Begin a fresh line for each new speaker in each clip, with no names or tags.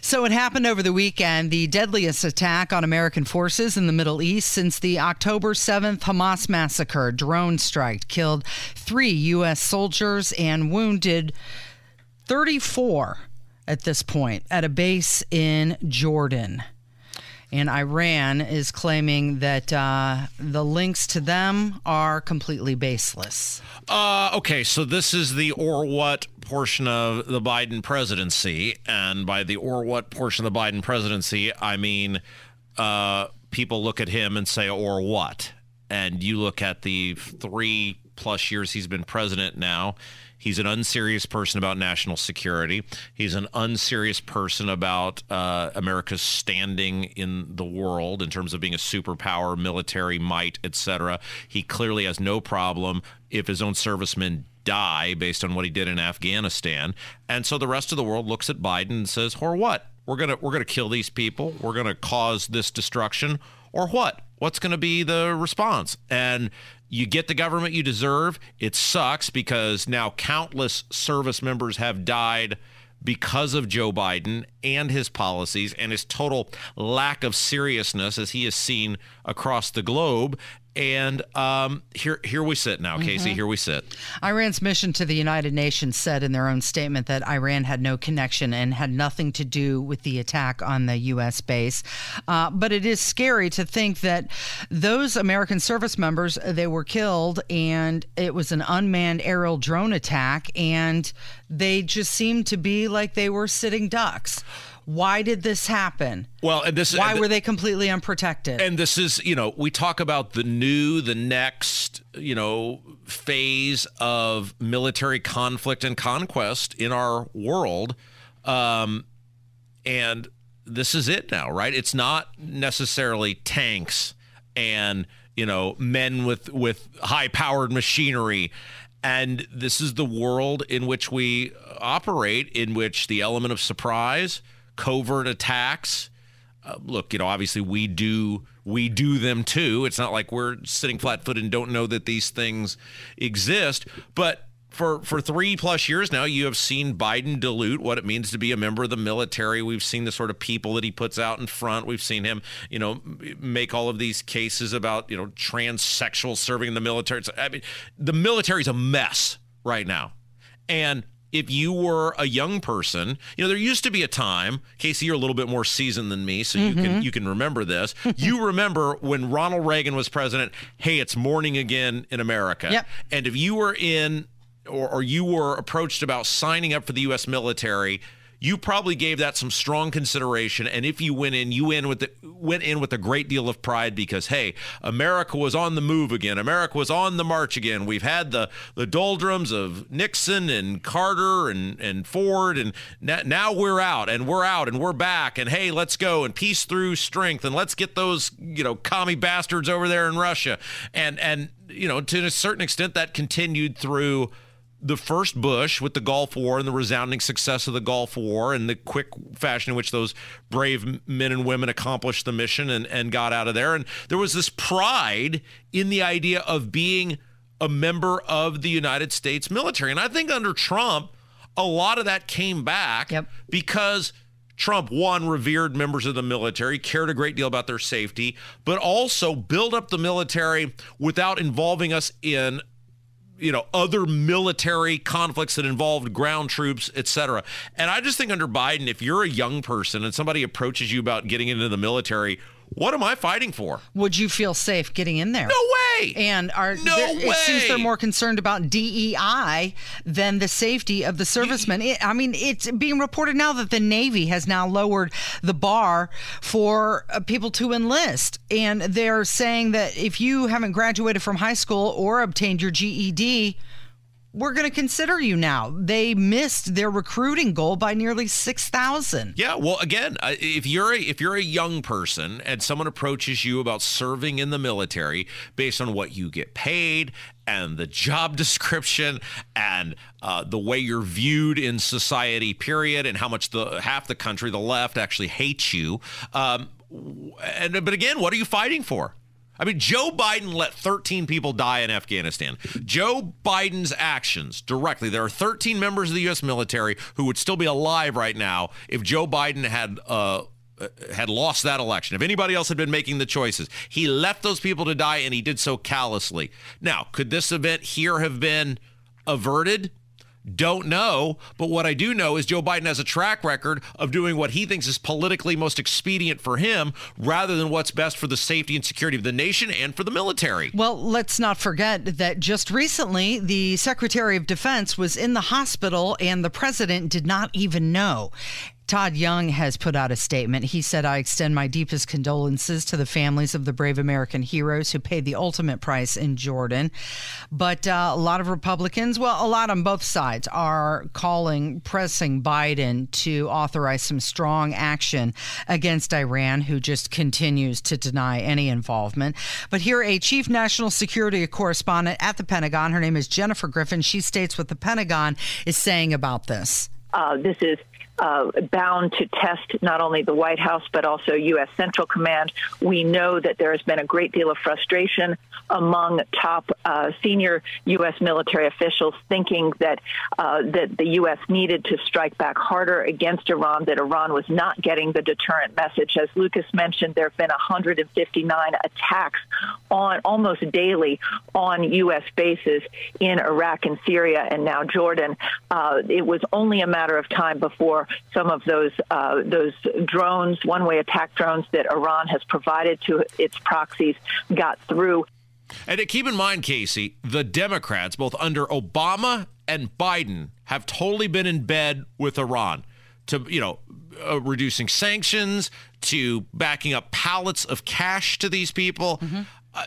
So it happened over the weekend, the deadliest attack on American forces in the Middle East since the October 7th Hamas massacre. Drone strike killed three U.S. soldiers and wounded 34 at this point at a base in Jordan. And Iran is claiming that uh, the links to them are completely baseless.
Uh, okay, so this is the or what portion of the Biden presidency. And by the or what portion of the Biden presidency, I mean uh, people look at him and say, or what? And you look at the three plus years he's been president now He's an unserious person about national security. He's an unserious person about uh, America's standing in the world in terms of being a superpower, military might, etc. He clearly has no problem if his own servicemen die based on what he did in Afghanistan. And so the rest of the world looks at Biden and says, "Or what? We're going to we're going to kill these people. We're going to cause this destruction or what? What's going to be the response?" And you get the government you deserve. It sucks because now countless service members have died because of Joe Biden and his policies and his total lack of seriousness as he is seen across the globe. And um, here, here we sit now, Casey. Mm-hmm. Here we sit.
Iran's mission to the United Nations said in their own statement that Iran had no connection and had nothing to do with the attack on the U.S. base. Uh, but it is scary to think that those American service members they were killed, and it was an unmanned aerial drone attack, and they just seemed to be like they were sitting ducks. Why did this happen?
Well, and this
why were they completely unprotected?
And this is, you know, we talk about the new, the next, you know, phase of military conflict and conquest in our world, um, and this is it now, right? It's not necessarily tanks and you know men with with high powered machinery and this is the world in which we operate in which the element of surprise covert attacks. Uh, look, you know, obviously we do we do them too. It's not like we're sitting flat-footed and don't know that these things exist. But for for three plus years now, you have seen Biden dilute what it means to be a member of the military. We've seen the sort of people that he puts out in front. We've seen him, you know, make all of these cases about you know transsexual serving in the military. I mean, the military's a mess right now, and if you were a young person, you know, there used to be a time, Casey, you're a little bit more seasoned than me, so mm-hmm. you can mm-hmm. you can remember this. you remember when Ronald Reagan was president, hey, it's morning again in America.
Yep.
And if you were in or, or you were approached about signing up for the US military, you probably gave that some strong consideration. And if you went in, you in with the, went in with a great deal of pride because hey, America was on the move again. America was on the march again. We've had the the doldrums of Nixon and Carter and and Ford, and now we're out and we're out and we're back. And hey, let's go and peace through strength and let's get those you know commie bastards over there in Russia. And and you know to a certain extent that continued through the first Bush with the Gulf War and the resounding success of the Gulf War and the quick fashion in which those brave men and women accomplished the mission and, and got out of there. And there was this pride in the idea of being a member of the United States military. And I think under Trump, a lot of that came back
yep.
because Trump, one, revered members of the military, cared a great deal about their safety, but also built up the military without involving us in you know other military conflicts that involved ground troops etc and i just think under biden if you're a young person and somebody approaches you about getting into the military what am I fighting for?
Would you feel safe getting in there?
No way.
And are
no way.
It seems they're more concerned about DEI than the safety of the servicemen. It, I mean, it's being reported now that the Navy has now lowered the bar for uh, people to enlist, and they're saying that if you haven't graduated from high school or obtained your GED, we're going to consider you now. They missed their recruiting goal by nearly 6,000.
Yeah, well again, uh, if you're a, if you're a young person and someone approaches you about serving in the military based on what you get paid and the job description and uh, the way you're viewed in society period and how much the half the country the left actually hates you um, and but again what are you fighting for I mean, Joe Biden let 13 people die in Afghanistan. Joe Biden's actions directly, there are 13 members of the U.S. military who would still be alive right now if Joe Biden had. Uh, had lost that election. If anybody else had been making the choices, he left those people to die and he did so callously. Now, could this event here have been averted? Don't know. But what I do know is Joe Biden has a track record of doing what he thinks is politically most expedient for him rather than what's best for the safety and security of the nation and for the military.
Well, let's not forget that just recently the Secretary of Defense was in the hospital and the president did not even know. Todd Young has put out a statement. He said, I extend my deepest condolences to the families of the brave American heroes who paid the ultimate price in Jordan. But uh, a lot of Republicans, well, a lot on both sides, are calling, pressing Biden to authorize some strong action against Iran, who just continues to deny any involvement. But here, a chief national security correspondent at the Pentagon, her name is Jennifer Griffin, she states what the Pentagon is saying about this.
Uh, this is uh, bound to test not only the White House but also U.S. Central Command. We know that there has been a great deal of frustration among top uh, senior U.S. military officials, thinking that uh, that the U.S. needed to strike back harder against Iran. That Iran was not getting the deterrent message. As Lucas mentioned, there have been 159 attacks on almost daily on U.S. bases in Iraq and Syria, and now Jordan. Uh, it was only a matter of time before some of those uh, those drones, one-way attack drones that Iran has provided to its proxies, got through.
And keep in mind, Casey, the Democrats, both under Obama and Biden, have totally been in bed with Iran to, you know, uh, reducing sanctions, to backing up pallets of cash to these people. Mm-hmm. Uh,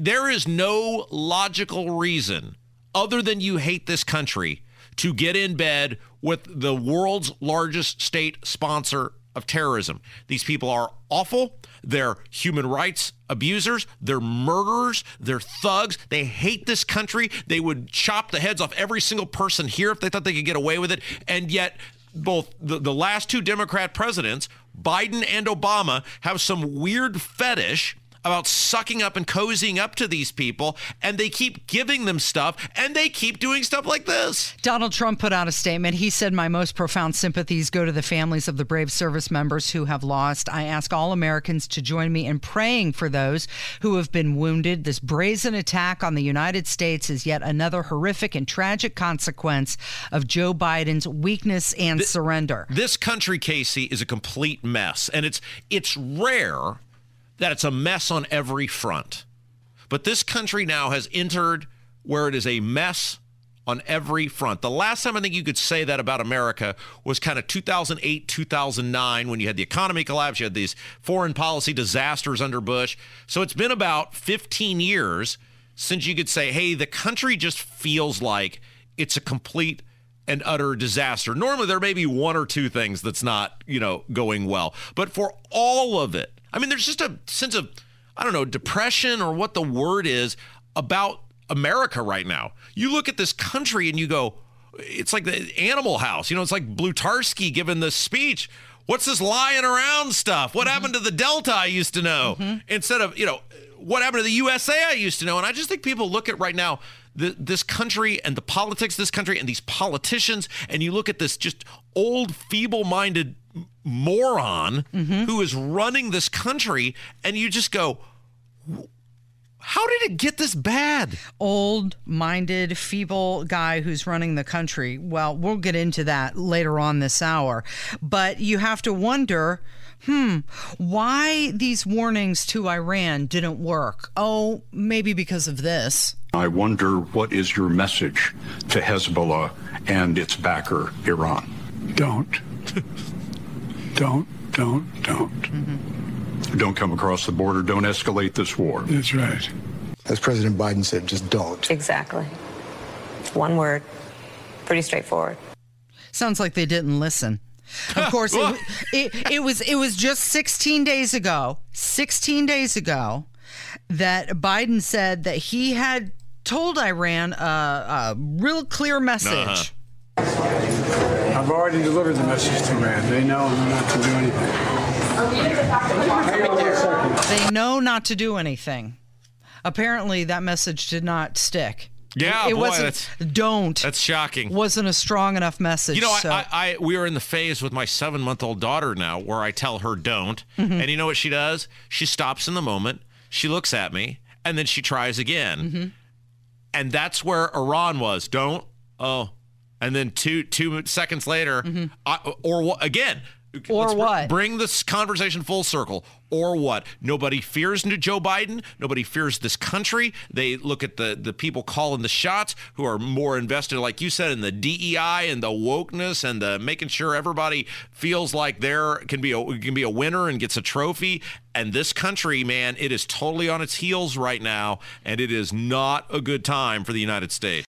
there is no logical reason other than you hate this country to get in bed with the world's largest state sponsor of terrorism. These people are awful. They're human rights abusers. They're murderers. They're thugs. They hate this country. They would chop the heads off every single person here if they thought they could get away with it. And yet, both the, the last two Democrat presidents, Biden and Obama, have some weird fetish about sucking up and cozying up to these people, and they keep giving them stuff, and they keep doing stuff like this.
Donald Trump put out a statement. He said, My most profound sympathies go to the families of the brave service members who have lost. I ask all Americans to join me in praying for those who have been wounded. This brazen attack on the United States is yet another horrific and tragic consequence of Joe Biden's weakness and Th- surrender.
This country, Casey, is a complete mess, and it's it's rare that it's a mess on every front. But this country now has entered where it is a mess on every front. The last time I think you could say that about America was kind of 2008, 2009, when you had the economy collapse, you had these foreign policy disasters under Bush. So it's been about 15 years since you could say, hey, the country just feels like it's a complete and utter disaster. Normally, there may be one or two things that's not, you know, going well. But for all of it, I mean, there's just a sense of, I don't know, depression or what the word is about America right now. You look at this country and you go, it's like the Animal House. You know, it's like Blutarsky giving the speech. What's this lying around stuff? What mm-hmm. happened to the Delta I used to know? Mm-hmm. Instead of, you know, what happened to the USA I used to know? And I just think people look at right now the, this country and the politics of this country and these politicians, and you look at this just old, feeble minded moron mm-hmm. who is running this country, and you just go, how did it get this bad?
Old minded, feeble guy who's running the country. Well, we'll get into that later on this hour. But you have to wonder hmm, why these warnings to Iran didn't work. Oh, maybe because of this.
I wonder what is your message to Hezbollah and its backer, Iran?
Don't. don't, don't, don't. Mm-hmm.
Don't come across the border. Don't escalate this war.
That's right.
As President Biden said, just don't.
Exactly.
one word. Pretty straightforward.
Sounds like they didn't listen. Of course, it, it, it was it was just 16 days ago. 16 days ago that Biden said that he had told Iran a, a real clear message.
Uh-huh.
I've already delivered the message to Iran. They know not to do anything. Hang on one second.
They know not to do anything. Apparently, that message did not stick.
Yeah,
it
boy,
wasn't.
that's
don't.
that's shocking.
wasn't a strong enough message.
You know,
so-
I, I, I we are in the phase with my seven month old daughter now where I tell her don't,
Mm-hmm.
and you know what she does? She stops in the moment, she looks at me, and then she tries again,
Mm-hmm.
and that's where Iran was. Don't oh, and then two two seconds later, I, or what again?
Mm-hmm. Or
let's
what?
Bring this conversation full circle. Or what? Nobody fears Joe Biden. Nobody fears this country. They look at the the people calling the shots who are more invested, like you said, in the DEI and the wokeness and the making sure everybody feels like there can be a can be a winner and gets a trophy. And this country, man, it is totally on its heels right now, and it is not a good time for the United States.